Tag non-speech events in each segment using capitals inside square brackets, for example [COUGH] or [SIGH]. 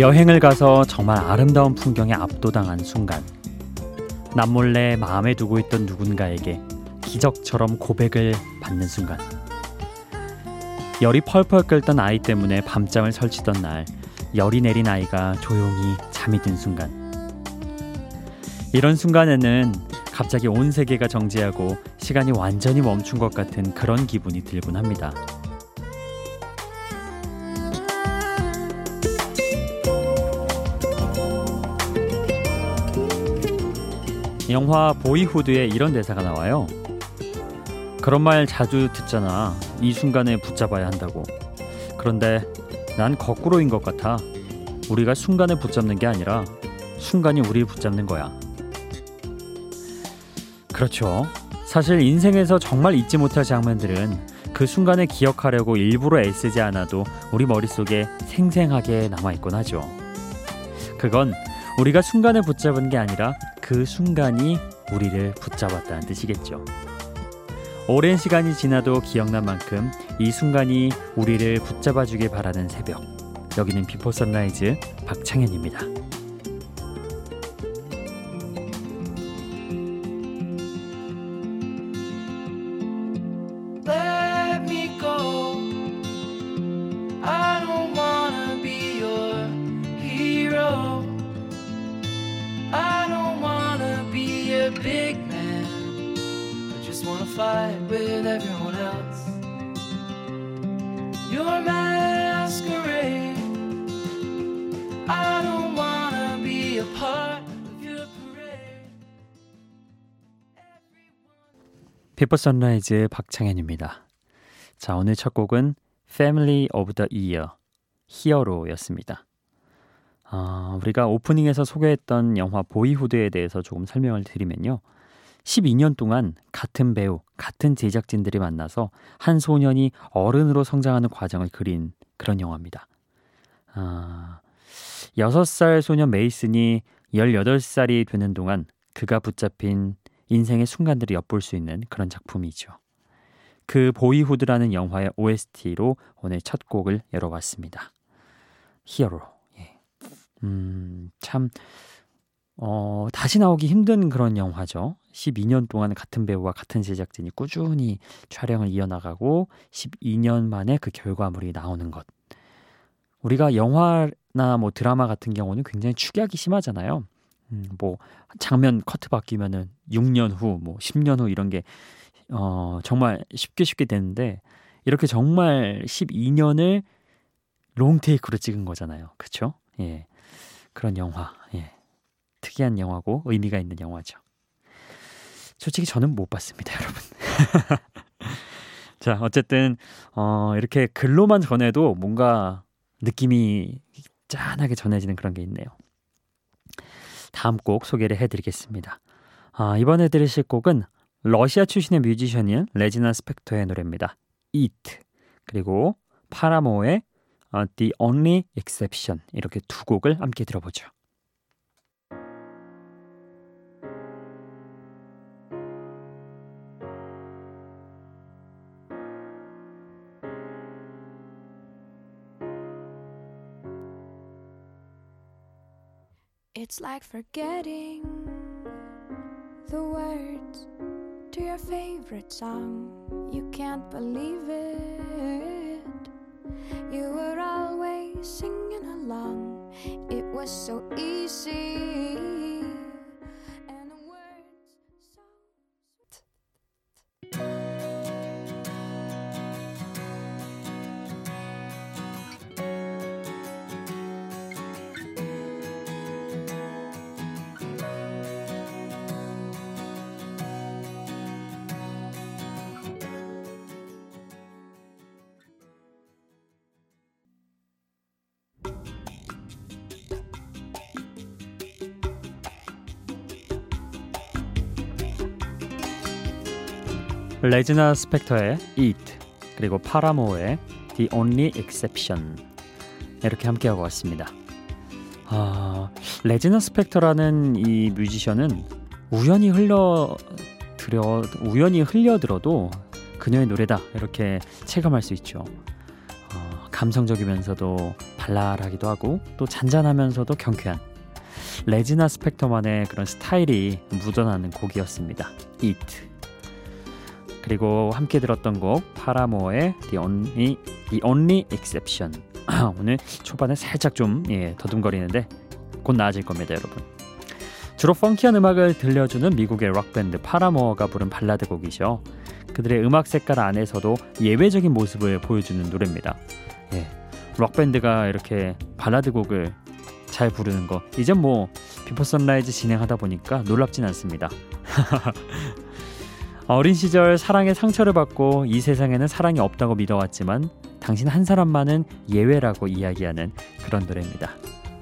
여행을 가서 정말 아름다운 풍경에 압도당한 순간 남몰래 마음에 두고 있던 누군가에게 기적처럼 고백을 받는 순간 열이 펄펄 끓던 아이 때문에 밤잠을 설치던 날 열이 내린 아이가 조용히 잠이 든 순간 이런 순간에는 갑자기 온 세계가 정지하고 시간이 완전히 멈춘 것 같은 그런 기분이 들곤 합니다. 영화 보이후드에 이런 대사가 나와요. 그런 말 자주 듣잖아. 이 순간에 붙잡아야 한다고. 그런데 난 거꾸로인 것 같아. 우리가 순간을 붙잡는 게 아니라 순간이 우리를 붙잡는 거야. 그렇죠. 사실 인생에서 정말 잊지 못할 장면들은 그 순간을 기억하려고 일부러 애쓰지 않아도 우리 머릿속에 생생하게 남아있곤 하죠. 그건 우리가 순간을 붙잡은 게 아니라 그 순간이 우리를 붙잡았다는 뜻이겠죠. 오랜 시간이 지나도 기억날 만큼 이 순간이 우리를 붙잡아 주길 바라는 새벽. 여기는 Before Sunrise 박창현입니다. Fight with everyone else. Your masquerade. I don't wanna be a part. Before Sunrise 박창현입니다. 자, 오늘 첫 곡은 Family of the Year Hero였습니다. 어, 우리가 오프닝에서 소개했던 영화 Boyhood에 대해서 조금 설명을 드리면요. 12년 동안 같은 배우, 같은 제작진들이 만나서 한 소년이 어른으로 성장하는 과정을 그린 그런 영화입니다. 아, 6살 소년 메이슨이 18살이 되는 동안 그가 붙잡힌 인생의 순간들을 엿볼 수 있는 그런 작품이죠. 그 보이후드라는 영화의 OST로 오늘 첫 곡을 열어봤습니다. 히어로. 예. 음, 참 어, 다시 나오기 힘든 그런 영화죠. 12년 동안 같은 배우와 같은 제작진이 꾸준히 촬영을 이어나가고 12년 만에 그 결과물이 나오는 것. 우리가 영화나 뭐 드라마 같은 경우는 굉장히 축약이 심하잖아요. 음, 뭐 장면 커트 바뀌면은 6년 후, 뭐 10년 후 이런 게 어, 정말 쉽게 쉽게 되는데 이렇게 정말 12년을 롱테이크로 찍은 거잖아요. 그렇죠? 예. 그런 영화. 예. 특이한 영화고 의미가 있는 영화죠. 솔직히 저는 못 봤습니다, 여러분. [LAUGHS] 자, 어쨌든 어, 이렇게 글로만 전해도 뭔가 느낌이 짠하게 전해지는 그런 게 있네요. 다음 곡 소개를 해드리겠습니다. 아, 이번에 들으실 곡은 러시아 출신의 뮤지션인 레지나 스펙터의 노래입니다. Eat 그리고 파라모의 The Only Exception 이렇게 두 곡을 함께 들어보죠. It's like forgetting the words to your favorite song. You can't believe it. You were always singing along. It was so easy. 레지나 스펙터의 Eat 그리고 파라모의 The Only Exception 이렇게 함께하고 왔습니다. 아, 레지나 스펙터라는 이 뮤지션은 우연히 흘러 들여 우연히 흘려 들어도 그녀의 노래다 이렇게 체감할 수 있죠. 어, 감성적이면서도 발랄하기도 하고 또 잔잔하면서도 경쾌한 레지나 스펙터만의 그런 스타일이 묻어나는 곡이었습니다. It. 그리고 함께 들었던 곡 파라모어의 The Only, The Only Exception. [CLEARS THROAT] 오늘 초반에 살짝 좀 예, 더듬거리는데 곧 나아질 겁니다, 여러분. 주로 펑키한 음악을 들려주는 미국의 록밴드 파라모어가 부른 발라드 곡이죠. 그들의 음악 색깔 안에서도 예외적인 모습을 보여주는 노래입니다. 예, 록밴드가 이렇게 발라드 곡을 잘 부르는 거 이젠 뭐 Before Sunrise 진행하다 보니까 놀랍진 않습니다. [LAUGHS] 어린 시절 사랑의 상처를 받고 이 세상에는 사랑이 없다고 믿어왔지만 당신 한 사람만은 예외라고 이야기하는 그런 노래입니다.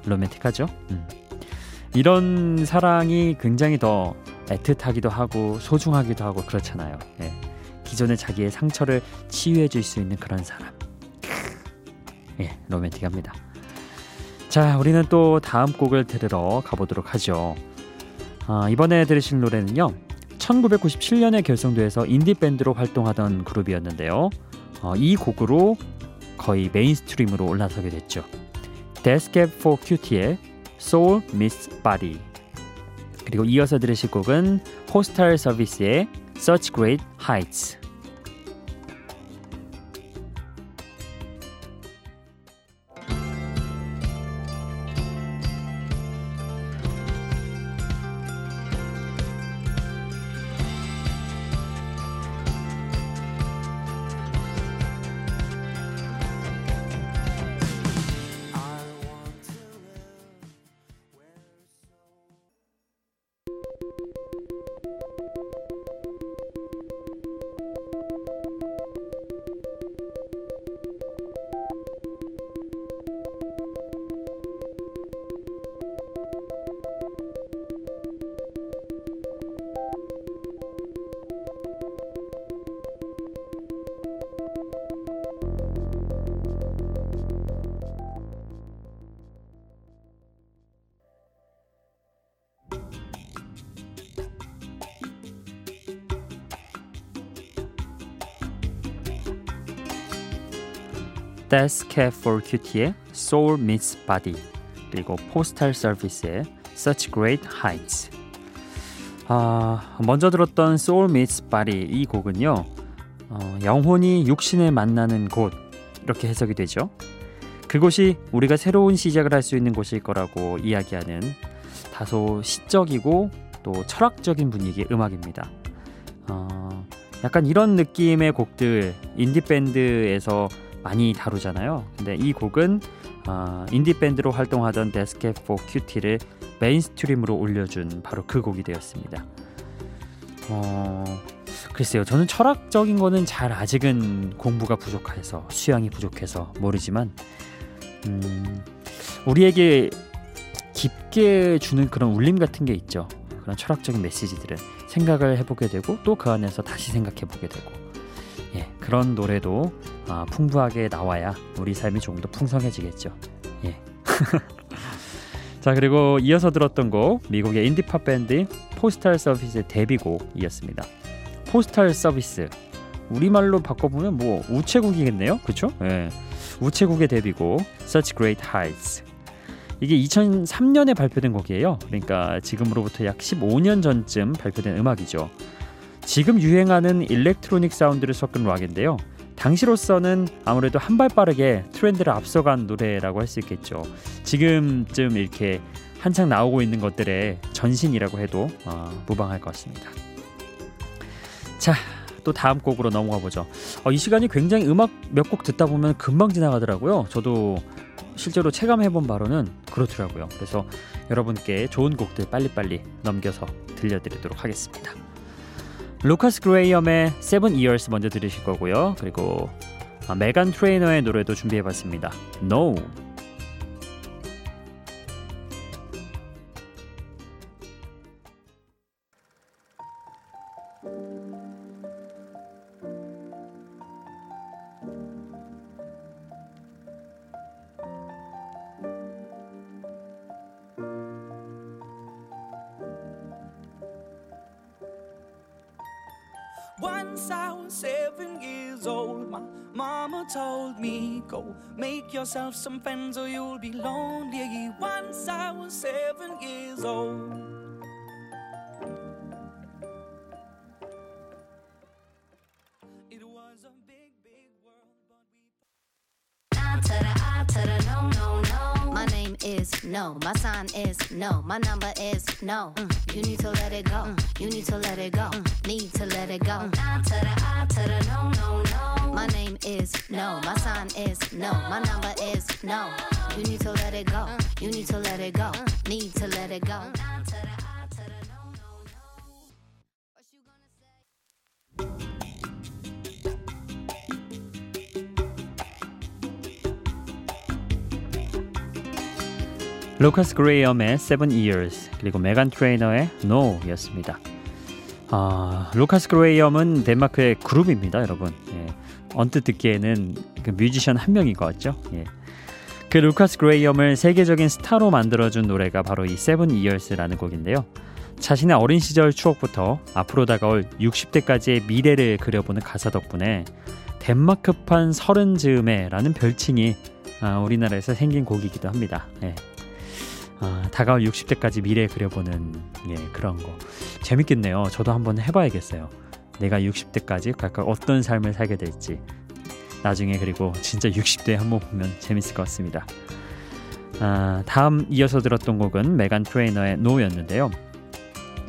로맨틱하죠? 음. 이런 사랑이 굉장히 더 애틋하기도 하고 소중하기도 하고 그렇잖아요. 예. 기존의 자기의 상처를 치유해 줄 수 있는 그런 사람. 예, 로맨틱합니다. 자, 우리는 또 다음 곡을 들으러 가보도록 하죠. 아, 이번에 들으실 노래는요. 1997년에 결성돼서 인디 밴드로 활동하던 그룹이었는데요. 어, 이 곡으로 거의 mainstream으로 올라서게 됐죠. Death Cab for Cutie의 Soul Meets Body 그리고 이어서 들으실 곡은 Postal Service의 Such Great Heights Death Cab for Cutie의 Soul Meets Body 그리고 포스탈 서비스의 Such Great Heights. 아, 먼저 들었던 Soul Meets Body 이 곡은요 어, 영혼이 육신을 만나는 곳 이렇게 해석이 되죠. 그곳이 우리가 새로운 시작을 할 수 있는 곳일 거라고 이야기하는 다소 시적이고 또 철학적인 분위기의 음악입니다. 어, 약간 이런 느낌의 곡들 인디밴드에서 많이 다루잖아요. 근데 이 곡은 어, 인디 밴드로 활동하던 Death Cab for Cutie를 mainstream으로 올려준 바로 그 곡이 되었습니다. 어, 글쎄요, 저는 철학적인 거는 잘 아직은 공부가 부족해서 수양이 부족해서 모르지만 음, 우리에게 깊게 주는 그런 울림 같은 게 있죠. 그런 철학적인 메시지들은 생각을 해보게 되고 또 그 안에서 다시 생각해보게 되고 예, 그런 노래도 아, 풍부하게 나와야 우리 삶이 조금 더 풍성해지겠죠. 예. [LAUGHS] 자 그리고 이어서 들었던 곡 미국의 인디팝 밴드 포스탈 서비스의 데뷔곡이었습니다. 포스탈 서비스 우리말로 바꿔보면 뭐 우체국이겠네요, 그렇죠? 예. 우체국의 데뷔곡 Such Great Heights 이게 2003년에 발표된 곡이에요. 그러니까 지금으로부터 약 15년 전쯤 발표된 음악이죠. 지금 유행하는 일렉트로닉 사운드를 섞은 락인데요. 당시로서는 아무래도 한 발 빠르게 트렌드를 앞서간 노래라고 할 수 있겠죠. 지금쯤 이렇게 한창 나오고 있는 것들의 전신이라고 해도 어, 무방할 것 같습니다. 자, 또 다음 곡으로 넘어가 보죠. 어, 이 시간이 굉장히 음악 몇 곡 듣다 보면 금방 지나가더라고요. 저도 실제로 체감해본 바로는 그렇더라고요. 그래서 여러분께 좋은 곡들 빨리빨리 넘겨서 들려드리도록 하겠습니다. 루카스 그레이엄의 Seven Years 먼저 들으실 거고요. 그리고 아, 메간 트레이너의 노래도 준비해봤습니다. No. Once I was seven years old, my mama told me, Go make yourself some friends or you'll be lonely. Once I was seven years old. It was a big, big world, but we. Is no. My sign is no. My number is no. Mm. You need to let it go. Mm. You need to let it go. Mm. Need to let it go. I to the I to the no, no, no. My name is no. My sign is no. My number is no. You need to let it go. You need to let it go. Need to let it go. 루카스 그레이엄의 Seven Years 그리고 메간 트레이너의 No였습니다. 아, 루카스 그레이엄은 덴마크의 그룹입니다, 여러분. 예. 언뜻 듣기에는 그 뮤지션 한 명인 것 같죠? 예. 그 루카스 그레이엄을 세계적인 스타로 만들어준 노래가 바로 이 Seven Years라는 곡인데요. 자신의 어린 시절 추억부터 앞으로 다가올 60대까지의 미래를 그려보는 가사 덕분에 덴마크판 서른 즈음에라는 별칭이 아, 우리나라에서 생긴 곡이기도 합니다. 예. 아, 다가올 60대까지 미래 그려보는 예, 그런 거 재밌겠네요. 저도 한번 해봐야겠어요. 내가 60대까지 각각 어떤 삶을 살게 될지 나중에 그리고 진짜 60대 한번 보면 재밌을 것 같습니다. 아, 다음 이어서 들었던 곡은 메간 트레이너의 No였는데요.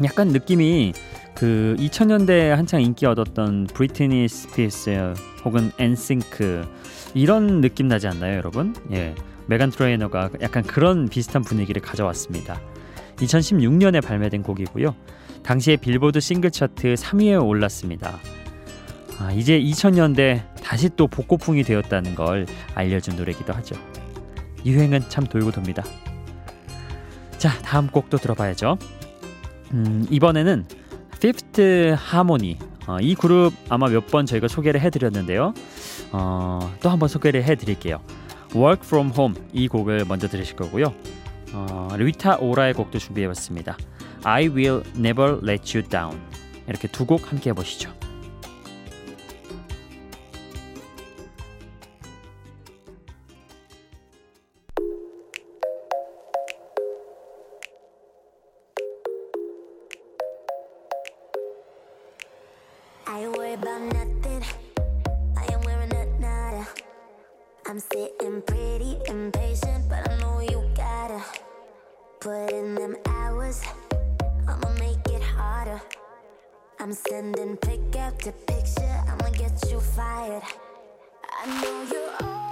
약간 느낌이 그 2000년대에 한창 인기 얻었던 브리트니 스피어스 혹은 엔싱크 이런 느낌 나지 않나요, 여러분? 예. 메간 트레이너가 약간 그런 비슷한 분위기를 가져왔습니다. 2016년에 발매된 곡이고요. 당시에 빌보드 싱글 차트 3위에 올랐습니다. 아, 이제 2000년대 다시 또 복고풍이 되었다는 걸 알려준 노래기도 하죠. 유행은 참 돌고 돕니다. 자, 다음 곡도 들어봐야죠. 음, 이번에는 Fifth Harmony. 어, 이 그룹 아마 몇 번 저희가 소개를 해드렸는데요. 어, 또 한번 소개를 해드릴게요. Work From Home 이 곡을 먼저 들으실 거고요. 어, 리타 오라의 곡도 준비해봤습니다. I Will Never Let You Down 이렇게 두 곡 함께 해보시죠. About nothing. I'm sitting pretty impatient, but I know you gotta put in them hours. I'ma make it harder. I'm sending pick after picture. I'ma get you fired. I know you're always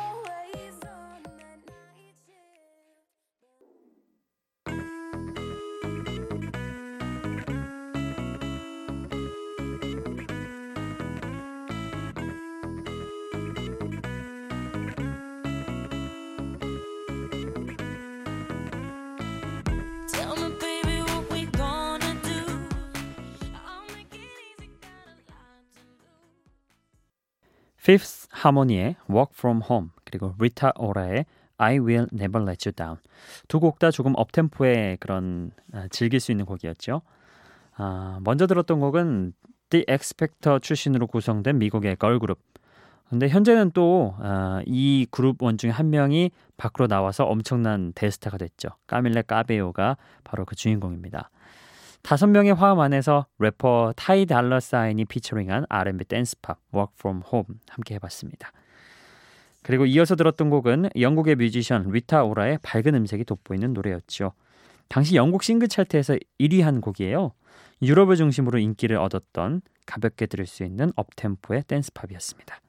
Fifth Harmony의 Work From Home 그리고 리타 오라의 I Will Never Let You Down 두 곡 다 조금 up-tempo의 그런 아, 즐길 수 있는 곡이었죠. 아, 먼저 들었던 곡은 The X Factor 출신으로 구성된 미국의 걸그룹. 근데 현재는 또 이 그룹원 중에 한 명이 밖으로 나와서 엄청난 대스타가 됐죠. 까밀라 까베요가 바로 그 주인공입니다. 다섯 명의 화음 안에서 래퍼 타이 달러 사인이 피처링한 R&B dance pop Work From Home 함께 해봤습니다. 그리고 이어서 들었던 곡은 영국의 뮤지션 리타 오라의 밝은 음색이 돋보이는 노래였죠. 당시 영국 싱글 차트에서 1위한 곡이에요. 유럽을 중심으로 인기를 얻었던 가볍게 들을 수 있는 업템포의 댄스팝이었습니다.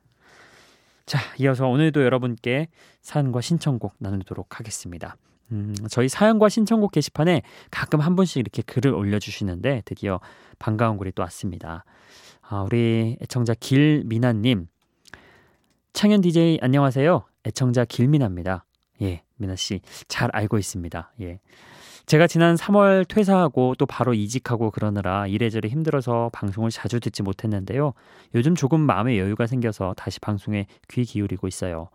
자, 이어서 오늘도 여러분께 사연과 신청곡 나누도록 하겠습니다. 음, 저희 사연과 신청곡 게시판에 가끔 한 분씩 이렇게 글을 올려주시는데 드디어 반가운 글이 또 왔습니다. 아, 우리 애청자 길미나님, 창현 DJ 안녕하세요. 애청자 길미나입니다. 예, 미나 씨 잘 알고 있습니다. 예. 제가 지난 3월 퇴사하고 또 바로 이직하고 그러느라 이래저래 힘들어서 방송을 자주 듣지 못했는데요. 요즘 조금 마음의 여유가 생겨서 다시 방송에 귀 기울이고 있어요.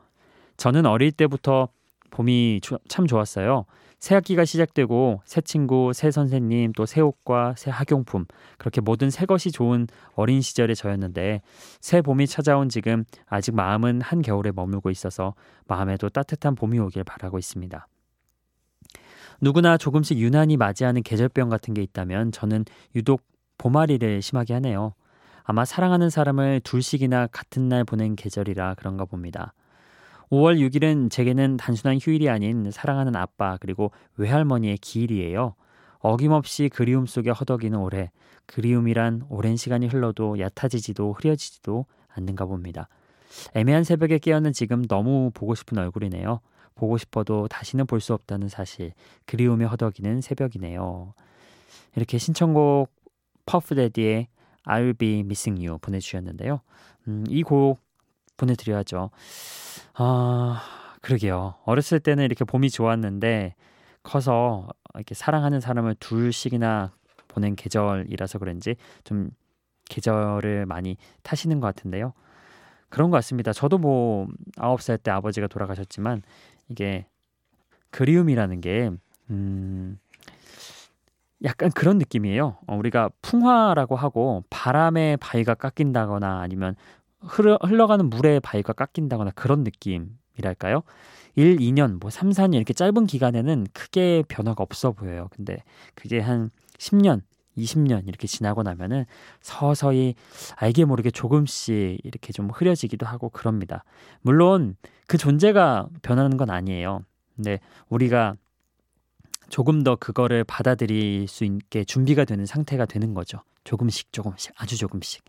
저는 어릴 때부터 봄이 조- 참 좋았어요. 새 학기가 시작되고 새 친구, 새 선생님, 또 새 옷과 새 학용품 그렇게 모든 새 것이 좋은 어린 시절의 저였는데 새 봄이 찾아온 지금 아직 마음은 한 겨울에 머물고 있어서 마음에도 따뜻한 봄이 오길 바라고 있습니다. 누구나 조금씩 유난히 맞이하는 계절병 같은 게 있다면 저는 유독 봄아리를 심하게 하네요. 아마 사랑하는 사람을 둘씩이나 같은 날 보낸 계절이라 그런가 봅니다. 5월 6일은 제게는 단순한 휴일이 아닌 사랑하는 아빠 그리고 외할머니의 기일이에요. 어김없이 그리움 속에 허덕이는 올해 그리움이란 오랜 시간이 흘러도 얕아지지도 흐려지지도 않는가 봅니다. 애매한 새벽에 깨어는 지금 너무 보고 싶은 얼굴이네요. 보고 싶어도 다시는 볼 수 없다는 사실. 그리움에 허덕이는 새벽이네요. 이렇게 신청곡 퍼프데디의 I'll Be Missing You 보내주셨는데요. 음, 이곡 보내드려야죠. 아, 그러게요. 어렸을 때는 이렇게 봄이 좋았는데 커서 이렇게 사랑하는 사람을 둘씩이나 보낸 계절이라서 그런지 좀 계절을 많이 타시는 것 같은데요. 그런 것 같습니다. 저도 뭐 아홉 살 때 아버지가 돌아가셨지만 이게 그리움이라는 게 음, 약간 그런 느낌이에요. 어, 우리가 풍화라고 하고 바람의 바위가 깎인다거나 아니면 흘러, 흘러가는 물의 바위가 깎인다거나 그런 느낌이랄까요? 1, 2년, 뭐 3, 4년 이렇게 짧은 기간에는 크게 변화가 없어 보여요. 근데 그게 한 10년, 20년 이렇게 지나고 나면은 서서히 알게 모르게 조금씩 이렇게 좀 흐려지기도 하고 그럽니다. 물론 그 존재가 변하는 건 아니에요. 근데 우리가 조금 더 그거를 받아들일 수 있게 준비가 되는 상태가 되는 거죠. 조금씩 조금씩 아주 조금씩.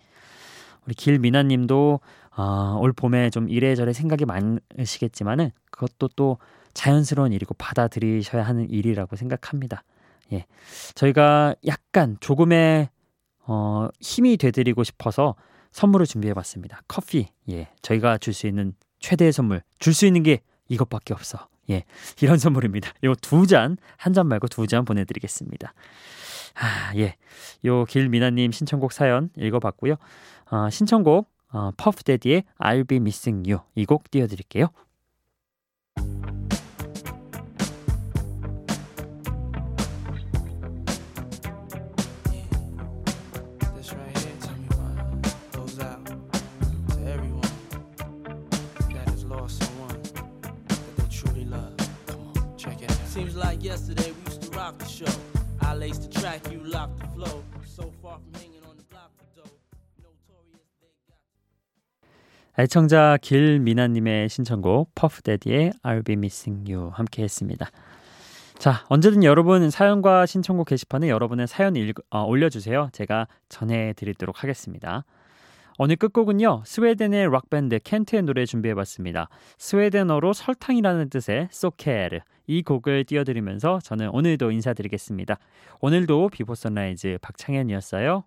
우리 길미나님도 어, 올 봄에 좀 이래저래 생각이 많으시겠지만은 그것도 또 자연스러운 일이고 받아들이셔야 하는 일이라고 생각합니다. 예, 저희가 약간 조금의 어, 힘이 되드리고 싶어서 선물을 준비해봤습니다. 커피. 예, 저희가 줄 수 있는 최대의 선물 줄 수 있는 게 이것밖에 없어. 예, 이런 선물입니다. 요 두 잔, 한 잔 말고 두 잔 보내드리겠습니다. 아, 예. 요 길미나님 신청곡 사연 읽어봤고요. 어, 신청곡 어, 퍼프데디의 I'll Be Missing You 이 곡 띄워드릴게요. Seems like yesterday we used to rock the show. I laced the track, you locked the flow. So far from hanging on the block of dough. 애청자 길미나님의 신청곡 퍼프데디의 I'll Be Missing You 함께 했습니다. 자, 언제든 여러분 사연과 신청곡 게시판에 여러분의 사연 읽, 어, 올려주세요. 제가 전해드리도록 하겠습니다. 오늘 끝곡은요. 스웨덴의 락밴드 켄트의 노래 준비해봤습니다. 스웨덴어로 설탕이라는 뜻의 Socker 이 곡을 띄워드리면서 저는 오늘도 인사드리겠습니다. 오늘도 Before Sunrise 박창현이었어요.